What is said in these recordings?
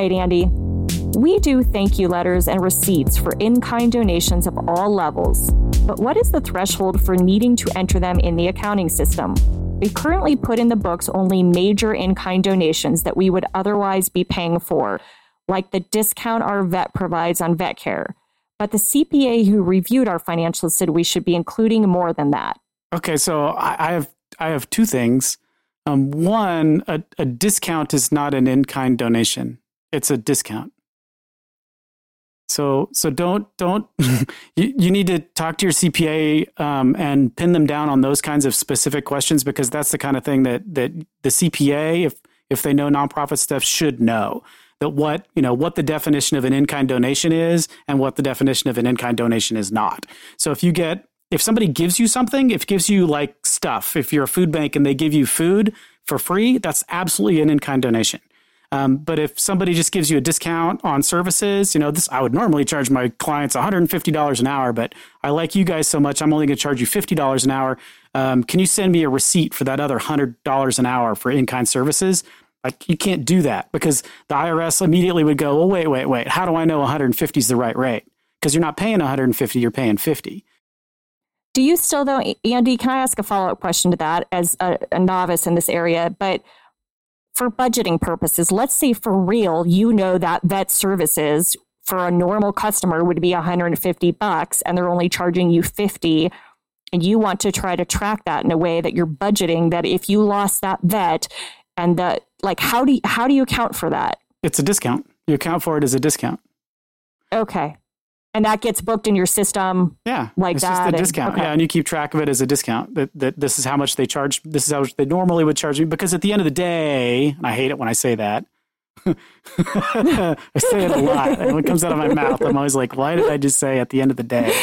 right, Andy. We do thank you letters and receipts for in kind donations of all levels, but what is the threshold for needing to enter them in the accounting system? We currently put in the books only major in kind donations that we would otherwise be paying for, like the discount our vet provides on vet care. But the CPA who reviewed our financials said we should be including more than that. Okay, so I, have I have two things. Um, one, a, a discount is not an in kind donation; it's a discount. So so don't don't you, you need to talk to your CPA um, and pin them down on those kinds of specific questions because that's the kind of thing that that the CPA if if they know nonprofit stuff should know that what you know what the definition of an in-kind donation is and what the definition of an in-kind donation is not. So if you get if somebody gives you something, if gives you like stuff, if you're a food bank and they give you food for free, that's absolutely an in-kind donation. Um, but if somebody just gives you a discount on services, you know, this I would normally charge my clients $150 an hour, but I like you guys so much, I'm only going to charge you $50 an hour. Um, can you send me a receipt for that other $100 an hour for in-kind services? Like you can't do that because the IRS immediately would go, well, wait, wait, wait. How do I know 150 is the right rate? Because you're not paying 150, you're paying 50. Do you still though, Andy? Can I ask a follow up question to that as a, a novice in this area? But for budgeting purposes, let's say for real, you know that vet services for a normal customer would be 150 bucks and they're only charging you 50 and you want to try to track that in a way that you're budgeting that if you lost that vet and that like how do you, how do you account for that? It's a discount. You account for it as a discount. Okay. And that gets booked in your system. Yeah, like it's that. just and- discount. okay. Yeah, and you keep track of it as a discount. That that this is how much they charge. This is how much they normally would charge me. Because at the end of the day, and I hate it when I say that. I say it a lot, and when it comes out of my mouth, I'm always like, "Why did I just say at the end of the day?"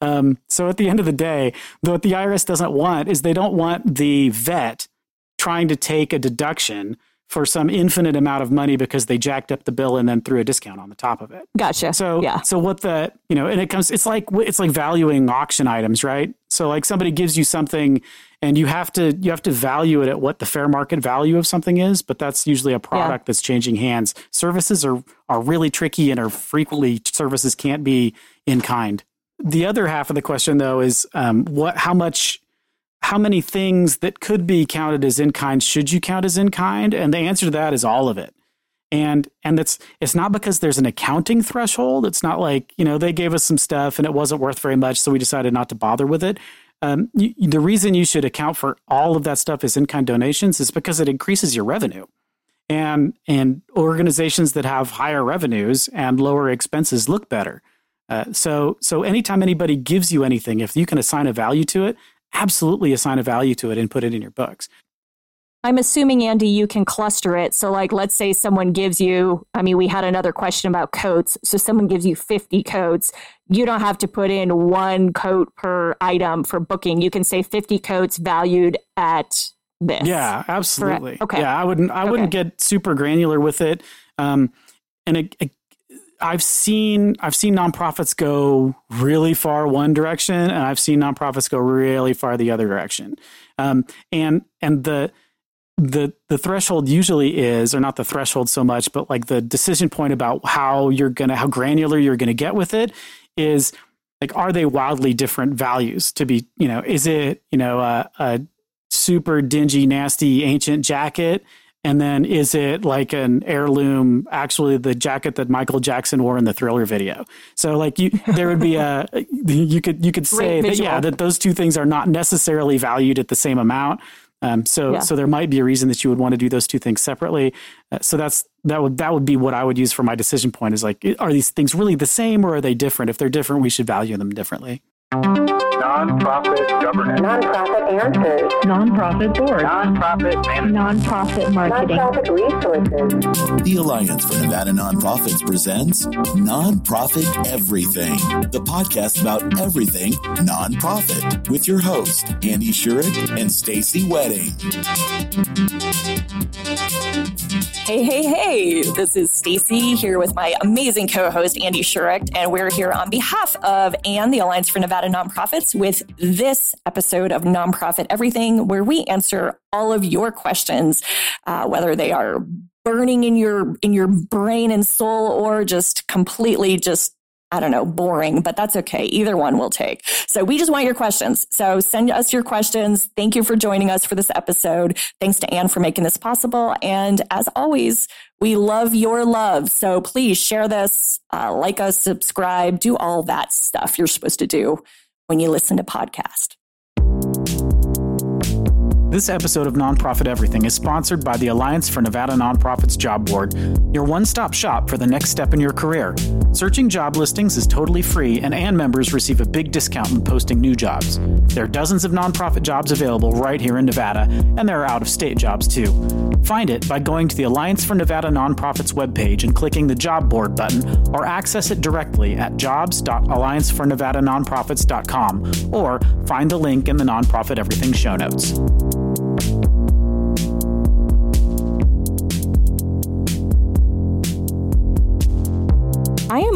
Um, so at the end of the day, what the IRS doesn't want is they don't want the vet trying to take a deduction for some infinite amount of money because they jacked up the bill and then threw a discount on the top of it. Gotcha. So yeah. so what the you know, and it comes it's like it's like valuing auction items, right? So like somebody gives you something and you have to you have to value it at what the fair market value of something is, but that's usually a product that's changing hands. Services are are really tricky and are frequently services can't be in kind. The other half of the question though is um, what how much how many things that could be counted as in kind should you count as in kind? And the answer to that is all of it. And and it's it's not because there's an accounting threshold. It's not like you know they gave us some stuff and it wasn't worth very much, so we decided not to bother with it. Um, you, the reason you should account for all of that stuff as in kind donations is because it increases your revenue. And and organizations that have higher revenues and lower expenses look better. Uh, so so anytime anybody gives you anything, if you can assign a value to it, absolutely assign a value to it and put it in your books. I'm assuming, Andy, you can cluster it. So, like, let's say someone gives you, I mean, we had another question about coats. So, someone gives you 50 coats. You don't have to put in one coat per item for booking. You can say 50 coats valued at this. Yeah, absolutely. Okay. Yeah, I wouldn't. I wouldn't get super granular with it. Um, and it, it, I've seen I've seen nonprofits go really far one direction, and I've seen nonprofits go really far the other direction. Um, and and the the the threshold usually is, or not the threshold so much, but like the decision point about how you're gonna how granular you're gonna get with it is like are they wildly different values to be you know is it you know a, a super dingy nasty ancient jacket and then is it like an heirloom actually the jacket that michael jackson wore in the thriller video? So like you there would be a you could you could say that yeah that those two things are not necessarily valued at the same amount. Um, so Yeah. so there might be a reason that you would want to do those two things separately. Uh, so that's that would that would be what i would use for my decision point is like are these things really the same or are they different? If they're different we should value them differently Nonprofit governance. Nonprofit answers. Nonprofit board. Nonprofit management. Nonprofit marketing. Nonprofit resources. The Alliance for Nevada Nonprofits presents Nonprofit Everything, the podcast about everything nonprofit, with your host Andy Schuricht and Stacy Wedding. Hey, hey, hey. This is Stacy here with my amazing co host, Andy Schuricht, and we're here on behalf of and the Alliance for Nevada Nonprofits, with this episode of Nonprofit Everything, where we answer all of your questions, uh, whether they are burning in your in your brain and soul or just completely just I don't know, boring, but that's okay. Either one will take. So we just want your questions. So send us your questions. Thank you for joining us for this episode. Thanks to Anne for making this possible. And as always, we love your love. So please share this, uh, like us, subscribe, do all that stuff you're supposed to do when you listen to podcast. This episode of Nonprofit Everything is sponsored by the Alliance for Nevada Nonprofits Job Board, your one stop shop for the next step in your career. Searching job listings is totally free, and ANN members receive a big discount when posting new jobs. There are dozens of nonprofit jobs available right here in Nevada, and there are out of state jobs too. Find it by going to the Alliance for Nevada Nonprofits webpage and clicking the Job Board button, or access it directly at jobs.alliancefornevadanonprofits.com, or find the link in the Nonprofit Everything show notes.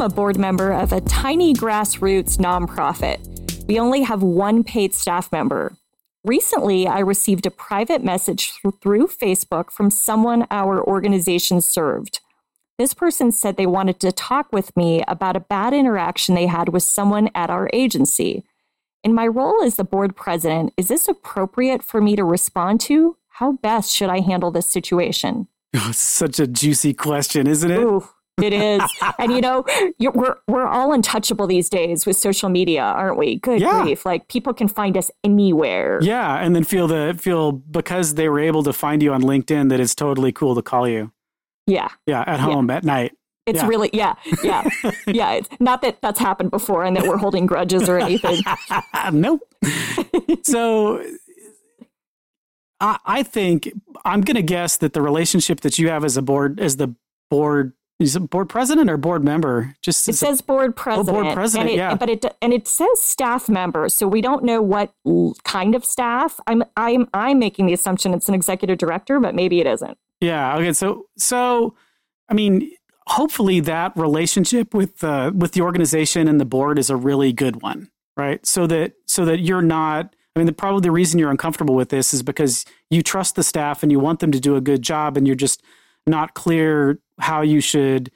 A board member of a tiny grassroots nonprofit. We only have one paid staff member. Recently, I received a private message through Facebook from someone our organization served. This person said they wanted to talk with me about a bad interaction they had with someone at our agency. In my role as the board president, is this appropriate for me to respond to? How best should I handle this situation? Oh, such a juicy question, isn't it? Ooh, it is. and you know, we're we're all untouchable these days with social media, aren't we? Good Yeah. grief. Like people can find us anywhere. Yeah, and then feel the feel because they were able to find you on LinkedIn that it's totally cool to call you. Yeah. Yeah, at home at night. It's Yeah. really yeah, yeah. yeah, it's not that that's happened before and that we're holding grudges or anything. nope. so I, I think I'm going to guess that the relationship that you have as a board, as the board, is a board president or board member? Just It says board president. board president, and it, yeah. But it and it says staff member, so we don't know what kind of staff. I'm I'm I'm making the assumption it's an executive director, but maybe it isn't. Yeah. Okay. So, so, I mean, hopefully that relationship with uh, with the organization and the board is a really good one, right? So that so that you're not. I mean, the, probably the reason you're uncomfortable with this is because you trust the staff and you want them to do a good job, and you're just not clear how you should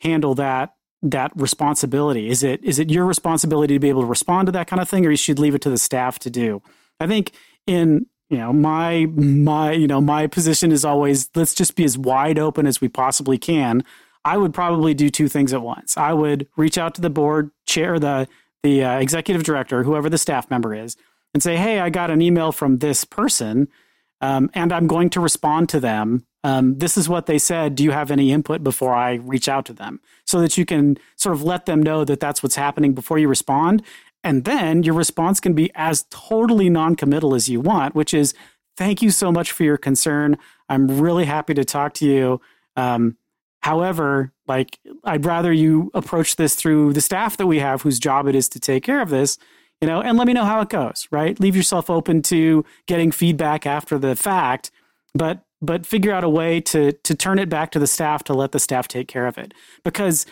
handle that that responsibility. Is it is it your responsibility to be able to respond to that kind of thing, or you should leave it to the staff to do? I think in you know my my you know my position is always let's just be as wide open as we possibly can i would probably do two things at once i would reach out to the board chair the the uh, executive director whoever the staff member is and say hey i got an email from this person um, and i'm going to respond to them um, this is what they said do you have any input before i reach out to them so that you can sort of let them know that that's what's happening before you respond and then your response can be as totally non-committal as you want, which is, thank you so much for your concern. I'm really happy to talk to you. Um, however, like, I'd rather you approach this through the staff that we have whose job it is to take care of this, you know, and let me know how it goes, right? Leave yourself open to getting feedback after the fact, but but figure out a way to to turn it back to the staff to let the staff take care of it. Because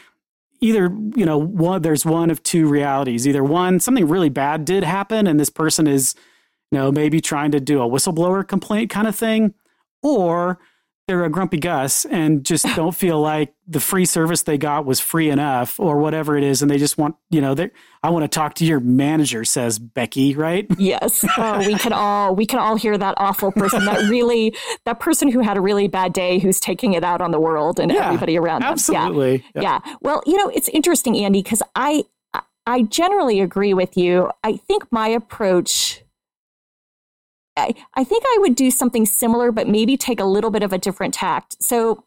either you know one there's one of two realities either one something really bad did happen and this person is you know maybe trying to do a whistleblower complaint kind of thing or they're a grumpy gus and just don't feel like the free service they got was free enough or whatever it is and they just want you know i want to talk to your manager says becky right Yes. Oh, we can all we can all hear that awful person that really that person who had a really bad day who's taking it out on the world and Yeah, everybody around them. Yeah. absolutely Yeah. Well, you know, it's interesting, Andy, because I I generally agree with you. I think my approach I, I think I would do something similar, but maybe take a little bit of a different tact. So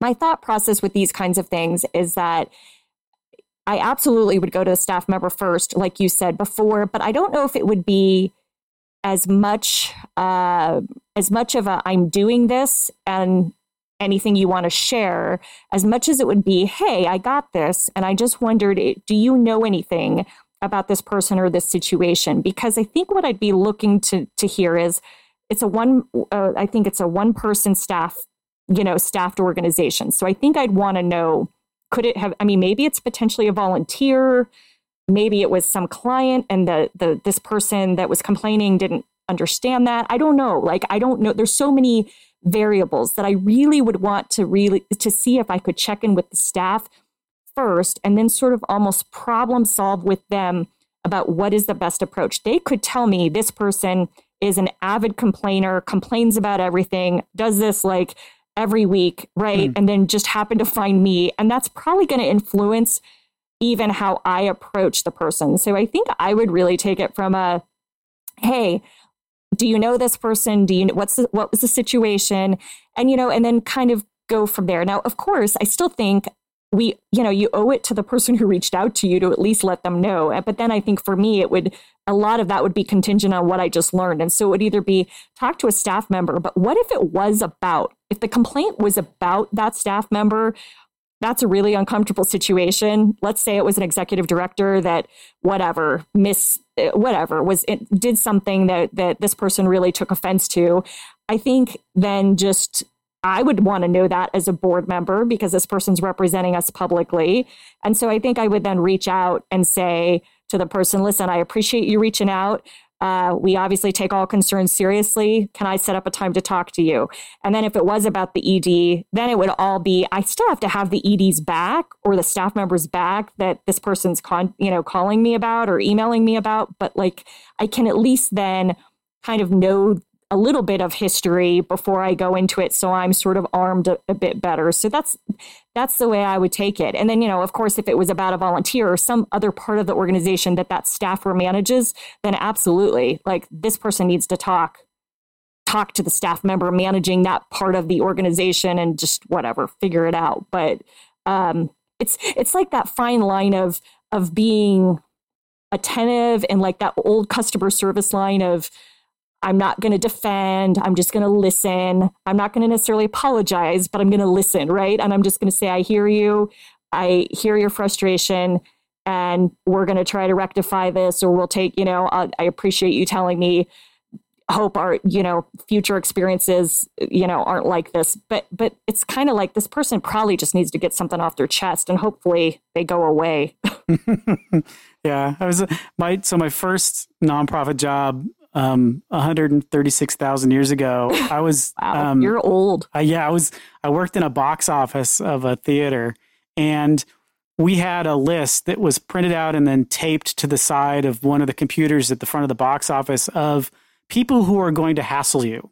my thought process with these kinds of things is that I absolutely would go to a staff member first, like you said before, but I don't know if it would be as much uh, as much of a I'm doing this and anything you want to share as much as it would be hey i got this and i just wondered eh, do you know anything about this person or this situation because i think what i'd be looking to to hear is it's a one uh, i think it's a one person staff you know staffed organization so i think i'd want to know could it have i mean maybe it's potentially a volunteer maybe it was some client and the the this person that was complaining didn't understand that? I don't know. Like, I don't know. There's so many variables that I really would want to really to see if I could check in with the staff first and then sort of almost problem solve with them about what is the best approach. They could tell me this person is an avid complainer, complains about everything, does this like every week, right? Mm. And then just happen to find me. And that's probably going to influence even how I approach the person. So I think I would really take it from a hey, do you know this person? Do you know what's the, what was the situation? And you know, and then kind of go from there. Now, of course, I still think we you know you owe it to the person who reached out to you to at least let them know. But then i think for me it would a lot of that would be contingent on what i just learned. And so it would either be talk to a staff member but what if it was about if the complaint was about that staff member that's a really uncomfortable situation. Let's say it was an executive director that whatever miss eh, whatever was it did something that that this person really took offense to. I think then just I would want to know that as a board member because this person's representing us publicly. And so I think I would then reach out and say to the person, listen, I appreciate you reaching out. Uh, we obviously take all concerns seriously. Can I set up a time to talk to you? And then if it was about the ED, then it would all be, I still have to have the EDs back or the staff members back that this person's con, you know, calling me about or emailing me about. But like, I can at least then kind of know a little bit of history before I go into it, so I'm sort of armed a, a, bit better. So that's that's the way I would take it. And then, you know, of course, if it was about a volunteer or some other part of the organization that that staffer manages, then absolutely, like this person needs to talk talk to the staff member managing that part of the organization and just whatever figure it out. But um, it's it's like that fine line of of being attentive and like that old customer service line of I'm not going to defend. I'm just going to listen. I'm not going to necessarily apologize, but I'm going to listen, right? And I'm just going to say, I hear you. I hear your frustration and we're going to try to rectify this or we'll take, you know, I, I appreciate you telling me hope our you know future experiences you know aren't like this but but it's kind of like this person probably just needs to get something off their chest and hopefully they go away yeah i was my so my first nonprofit job um, 136,000 years ago. I was, wow, um, you're old. Uh, yeah, I was, I worked in a box office of a theater and we had a list that was printed out and then taped to the side of one of the computers at the front of the box office of people who are going to hassle you.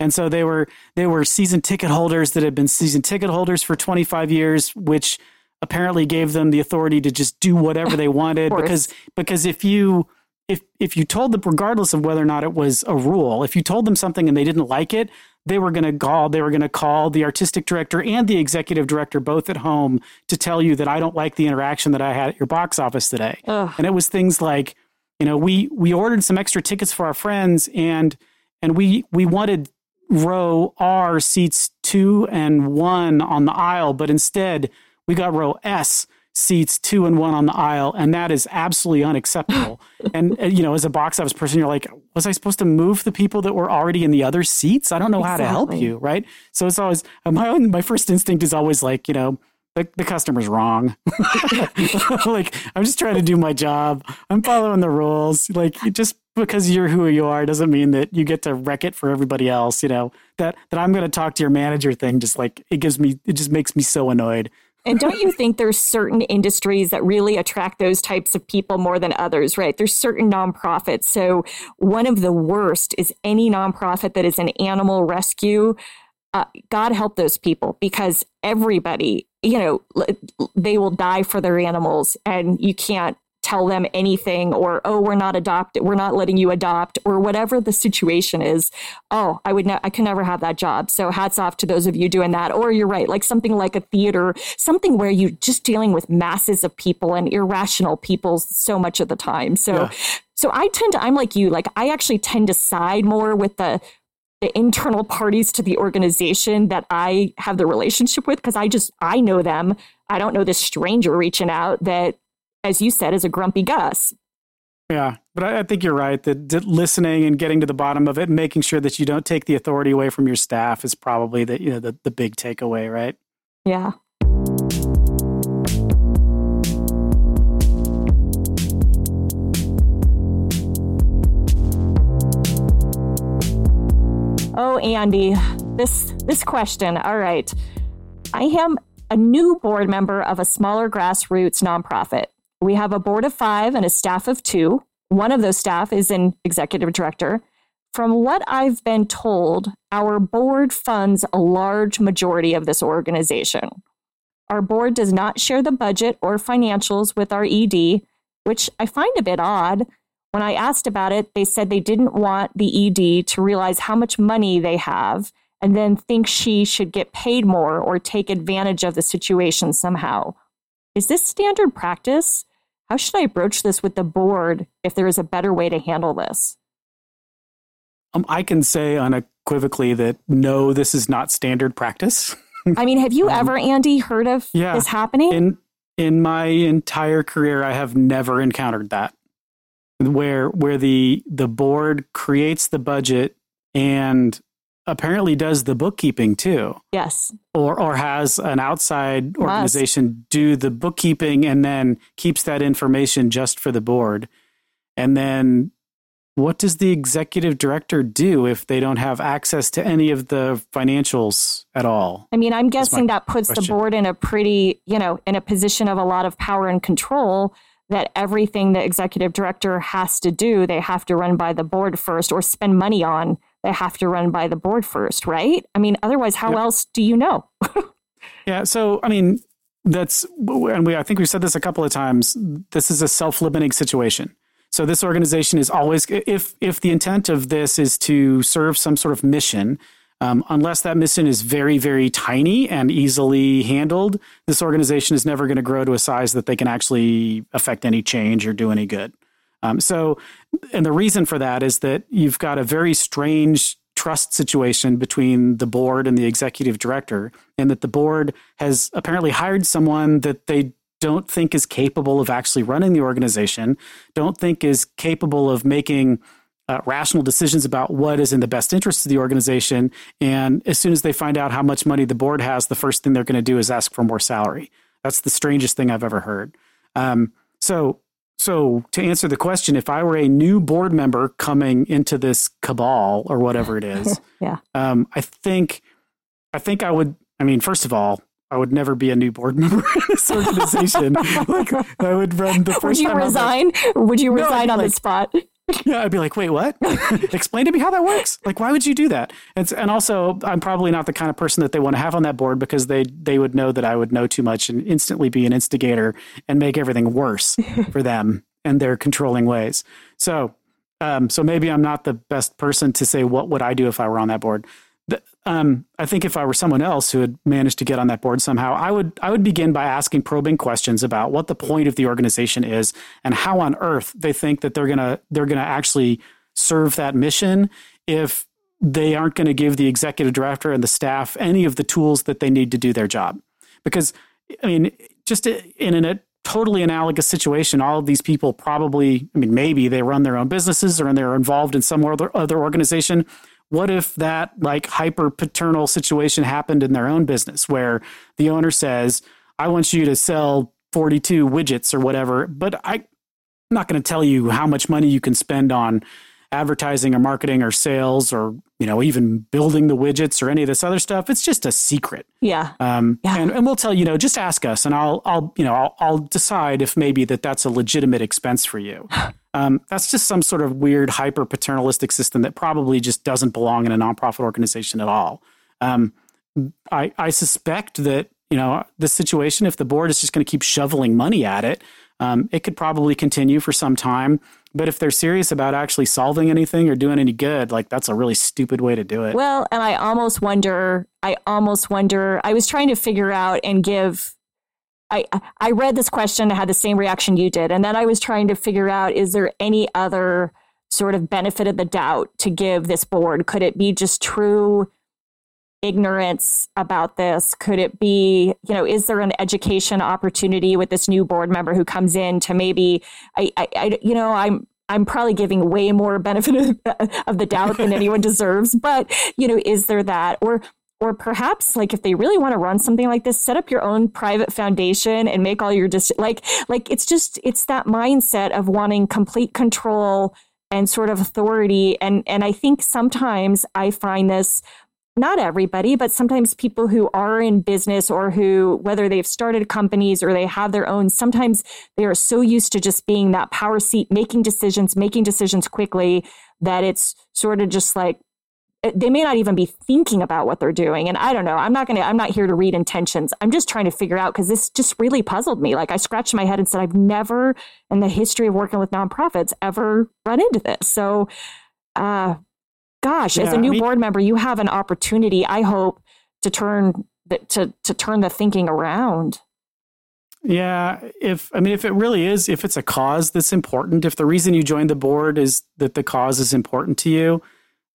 And so they were they were season ticket holders that had been season ticket holders for 25 years, which apparently gave them the authority to just do whatever they wanted because because if you if if you told them regardless of whether or not it was a rule if you told them something and they didn't like it they were going to call they were going to call the artistic director and the executive director both at home to tell you that I don't like the interaction that I had at your box office today Ugh. and it was things like you know we we ordered some extra tickets for our friends and and we we wanted row R seats 2 and 1 on the aisle but instead we got row S seats two and one on the aisle, and that is absolutely unacceptable. and, uh, you know, as a box office person, you're like, was I supposed to move the people that were already in the other seats? I don't know exactly. how to help you, right? So it's always uh, my own. My first instinct is always like, you know, the, the customer's wrong. like I'm just trying to do my job. I'm following the rules. Like just because you're who you are doesn't mean that you get to wreck it for everybody else. You know that that I'm going to talk to your manager thing. Just like it gives me, it just makes me so annoyed. And don't you think there's certain industries that really attract those types of people more than others, right? There's certain nonprofits. So one of the worst is any nonprofit that is an animal rescue. Uh, God help those people because everybody, you know, they will die for their animals and you can't tell them anything or oh we're not adopted we're not letting you adopt or whatever the situation is oh i would ne- i can never have that job so hats off to those of you doing that or you're right like something like a theater something where you're just dealing with masses of people and irrational people so much of the time so yeah. so i tend to i'm like you like i actually tend to side more with the the internal parties to the organization that I have the relationship with because I just I know them. I don't know this stranger reaching out that as you said, is a grumpy Gus. Yeah, but I, I think you're right that, that, listening and getting to the bottom of it, and making sure that you don't take the authority away from your staff is probably the you know the, the big takeaway, right? Yeah. Oh, Andy, this this question. All right. I am a new board member of a smaller grassroots nonprofit. We have a board of 5 and a staff of 2. One of those staff is an executive director. From what I've been told, our board funds a large majority of this organization. Our board does not share the budget or financials with our ED, which I find a bit odd. When I asked about it, they said they didn't want the ED to realize how much money they have and then think she should get paid more or take advantage of the situation somehow. Is this standard practice? How should I broach this with the board if there is a better way to handle this? Um, I can say unequivocally that no, this is not standard practice. I mean, have you um, ever, Andy, heard of yeah, this happening? In in my entire career, I have never encountered that, where where the the board creates the budget and apparently does the bookkeeping too. Yes. Or or has an outside organization Must. do the bookkeeping and then keeps that information just for the board. And then what does the executive director do if they don't have access to any of the financials at all? I mean, I'm guessing that puts question. the board in a pretty, you know, in a position of a lot of power and control that everything the executive director has to do, they have to run by the board first or spend money on, they have to run by the board first, right? I mean, otherwise, how else do you know? yeah. So, I mean, that's, and we, I think we've said this a couple of times. This is a self limiting situation so this organization is always, if if the intent of this is to serve some sort of mission, um, unless that mission is very very tiny and easily handled, this organization is never going to grow to a size that they can actually affect any change or do any good. Um, so, and the reason for that is that you've got a very strange trust situation between the board and the executive director, and that the board has apparently hired someone that they don't think is capable of actually running the organization, don't think is capable of making uh, rational decisions about what is in the best interest of the organization. And as soon as they find out how much money the board has, the first thing they're going to do is ask for more salary. That's the strangest thing I've ever heard. Um, so, so to answer the question, if I were a new board member coming into this cabal or whatever it is, yeah, um, I think, I think I would. I mean, first of all, I would never be a new board member in this organization. like I would run the first. Would you resign? Would you resign no, on like, the spot? Yeah, I'd be like, wait, what? Explain to me how that works. Like, why would you do that? And, and also, I'm probably not the kind of person that they want to have on that board because they they would know that I would know too much and instantly be an instigator and make everything worse for them and their controlling ways. So, um, so maybe I'm not the best person to say what would I do if I were on that board um, I think if I were someone else who had managed to get on that board somehow, I would I would begin by asking probing questions about what the point of the organization is and how on earth they think that they're gonna they're gonna actually serve that mission if they aren't going to give the executive director and the staff any of the tools that they need to do their job. Because I mean, just in a totally analogous situation, all of these people probably, I mean, maybe they run their own businesses or they're involved in some other other organization what if that like hyper paternal situation happened in their own business where the owner says, I want you to sell 42 widgets or whatever, but I, I'm not going to tell you how much money you can spend on advertising or marketing or sales or you know even building the widgets or any of this other stuff. It's just a secret. Yeah. Um yeah. And, and we'll tell you know just ask us and i'll i'll you know i'll, I'll decide if maybe that that's a legitimate expense for you um, that's just some sort of weird hyper paternalistic system that probably just doesn't belong in a nonprofit organization at all um, I, I suspect that you know this situation if the board is just going to keep shoveling money at it um, it could probably continue for some time but if they're serious about actually solving anything or doing any good, like that's a really stupid way to do it. Well, and I almost wonder, I almost wonder, I was trying to figure out and give I I read this question, I had the same reaction you did, and then I was trying to figure out is there any other sort of benefit of the doubt to give this board? Could it be just true ignorance about this? Could it be, you know, is there an education opportunity with this new board member who comes in to maybe, I, I, I you know, I'm, I'm probably giving way more benefit of, of the doubt than anyone deserves, but you know, is there that or or perhaps like if they really want to run something like this set up your own private foundation and make all your dis- like like it's just it's that mindset of wanting complete control and sort of authority. And, and I think sometimes I find this not everybody, but sometimes people who are in business or who, whether they've started companies or they have their own, sometimes they are so used to just being that power seat, making decisions, making decisions quickly that it's sort of just like they may not even be thinking about what they're doing. And I don't know. I'm not going to, I'm not here to read intentions. I'm just trying to figure out because this just really puzzled me. Like I scratched my head and said, I've never in the history of working with nonprofits ever run into this. So, uh, gosh, yeah, as a new I mean, board member, you have an opportunity, I hope, to turn the, to, to turn the thinking around. Yeah, if I mean if it really is if it's a cause that's important, if the reason you joined the board is that the cause is important to you,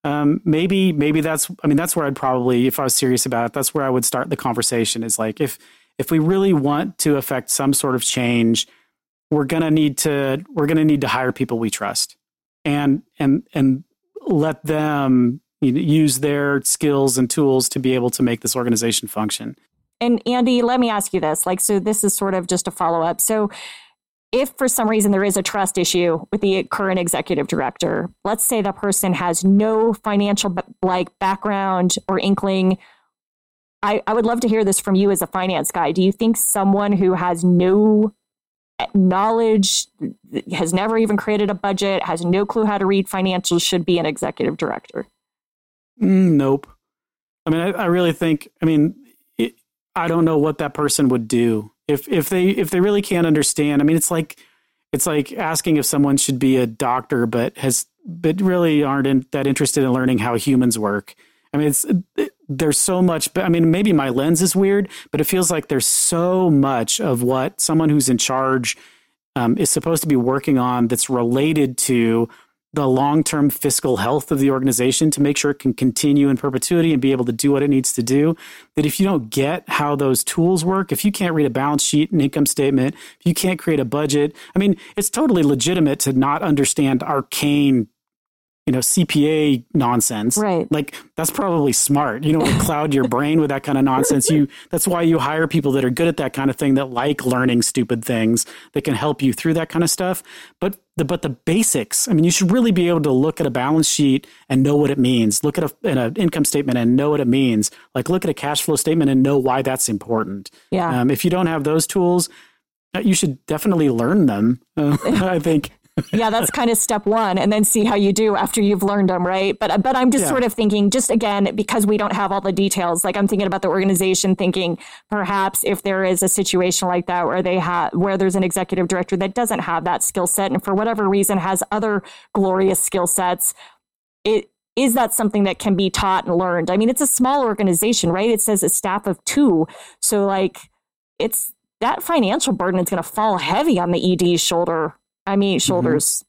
um, maybe maybe that's I mean that's where I'd probably if I was serious about it that's where I would start the conversation is like if if we really want to affect some sort of change we're gonna need to we're gonna need to hire people we trust and and and let them you know, use their skills and tools to be able to make this organization function. And Andy, let me ask you this. Like, so this is sort of just a follow up. So if for some reason there is a trust issue with the current executive director, let's say the person has no financial like background or inkling. I, I would love to hear this from you as a finance guy. Do you think someone who has no knowledge, has never even created a budget, has no clue how to read financials should be an executive director? Mm, nope. I mean, I, I, really think. I mean, it, I don't know what that person would do if if they if they really can't understand, I mean, it's like it's like asking if someone should be a doctor, but has but really aren't in, that interested in learning how humans work. I mean, it's it, there's so much. I mean, maybe my lens is weird, but it feels like there's so much of what someone who's in charge um, is supposed to be working on that's related to the long term fiscal health of the organization to make sure it can continue in perpetuity and be able to do what it needs to do. That if you don't get how those tools work, if you can't read a balance sheet, and income statement, if you can't create a budget, I mean, it's totally legitimate to not understand arcane you know CPA nonsense. Right. Like that's probably smart. You don't cloud your brain with that kind of nonsense. You that's why you hire people that are good at that kind of thing that like learning stupid things that can help you through that kind of stuff. But the but the basics. I mean, you should really be able to look at a balance sheet and know what it means. Look at a, an income statement and know what it means. Like look at a cash flow statement and know why that's important. Yeah. Um, if you don't have those tools, uh, you should definitely learn them. Uh, I think yeah, that's kind of step one, and then see how you do after you've learned them, right? But uh, but I'm just yeah. sort of thinking, just again, because we don't have all the details. Like I'm thinking about the organization, thinking perhaps if there is a situation like that where they have where there's an executive director that doesn't have that skill set, and for whatever reason has other glorious skill sets, it is that something that can be taught and learned? I mean, it's a small organization, right? It says a staff of two, so like it's that financial burden is going to fall heavy on the ED's shoulder I mean, mm-hmm. shoulders.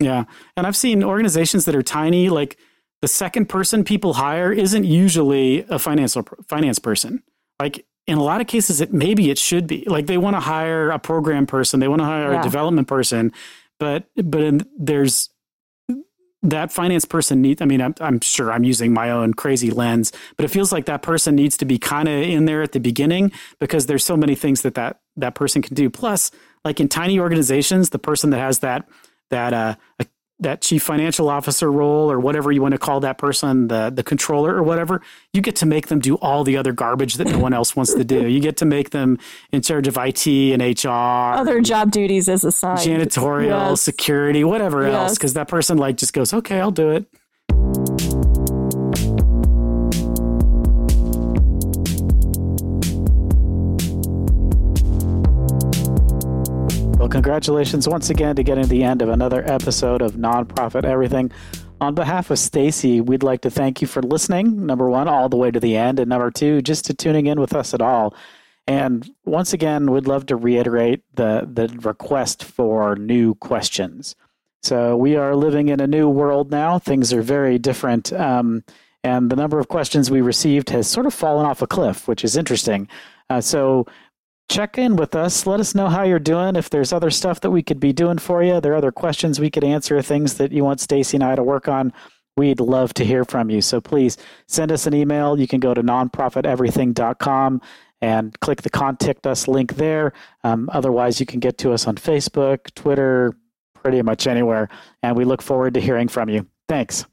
Mm-hmm. Yeah. And I've seen organizations that are tiny, like the second person people hire isn't usually a financial finance person. Like in a lot of cases, it maybe it should be like they want to hire a program person, they want to hire yeah. a development person, but but in, there's that finance person needs. I mean, I'm, I'm sure I'm using my own crazy lens, but it feels like that person needs to be kind of in there at the beginning because there's so many things that that that person can do. Plus, like in tiny organizations, the person that has that that uh, that chief financial officer role or whatever you want to call that person, the the controller or whatever, you get to make them do all the other garbage that no one else wants to do. You get to make them in charge of IT and HR, other job duties as assigned, janitorial, yes. security, whatever yes. else, because that person like just goes, okay, I'll do it. Congratulations once again to getting to the end of another episode of Nonprofit Everything. On behalf of Stacy, we'd like to thank you for listening, number one, all the way to the end, and number two, just to tuning in with us at all. And once again, we'd love to reiterate the, the request for new questions. So we are living in a new world now. Things are very different. Um, and the number of questions we received has sort of fallen off a cliff, which is interesting. Uh, so check in with us. Let us know how you're doing. If there's other stuff that we could be doing for you, there are other questions we could answer, things that you want Stacy and I to work on. We'd love to hear from you. So please send us an email. You can go to nonprofiteverything.com and click the contact us link there. Um, otherwise, you can get to us on Facebook, Twitter, pretty much anywhere. And we look forward to hearing from you. Thanks.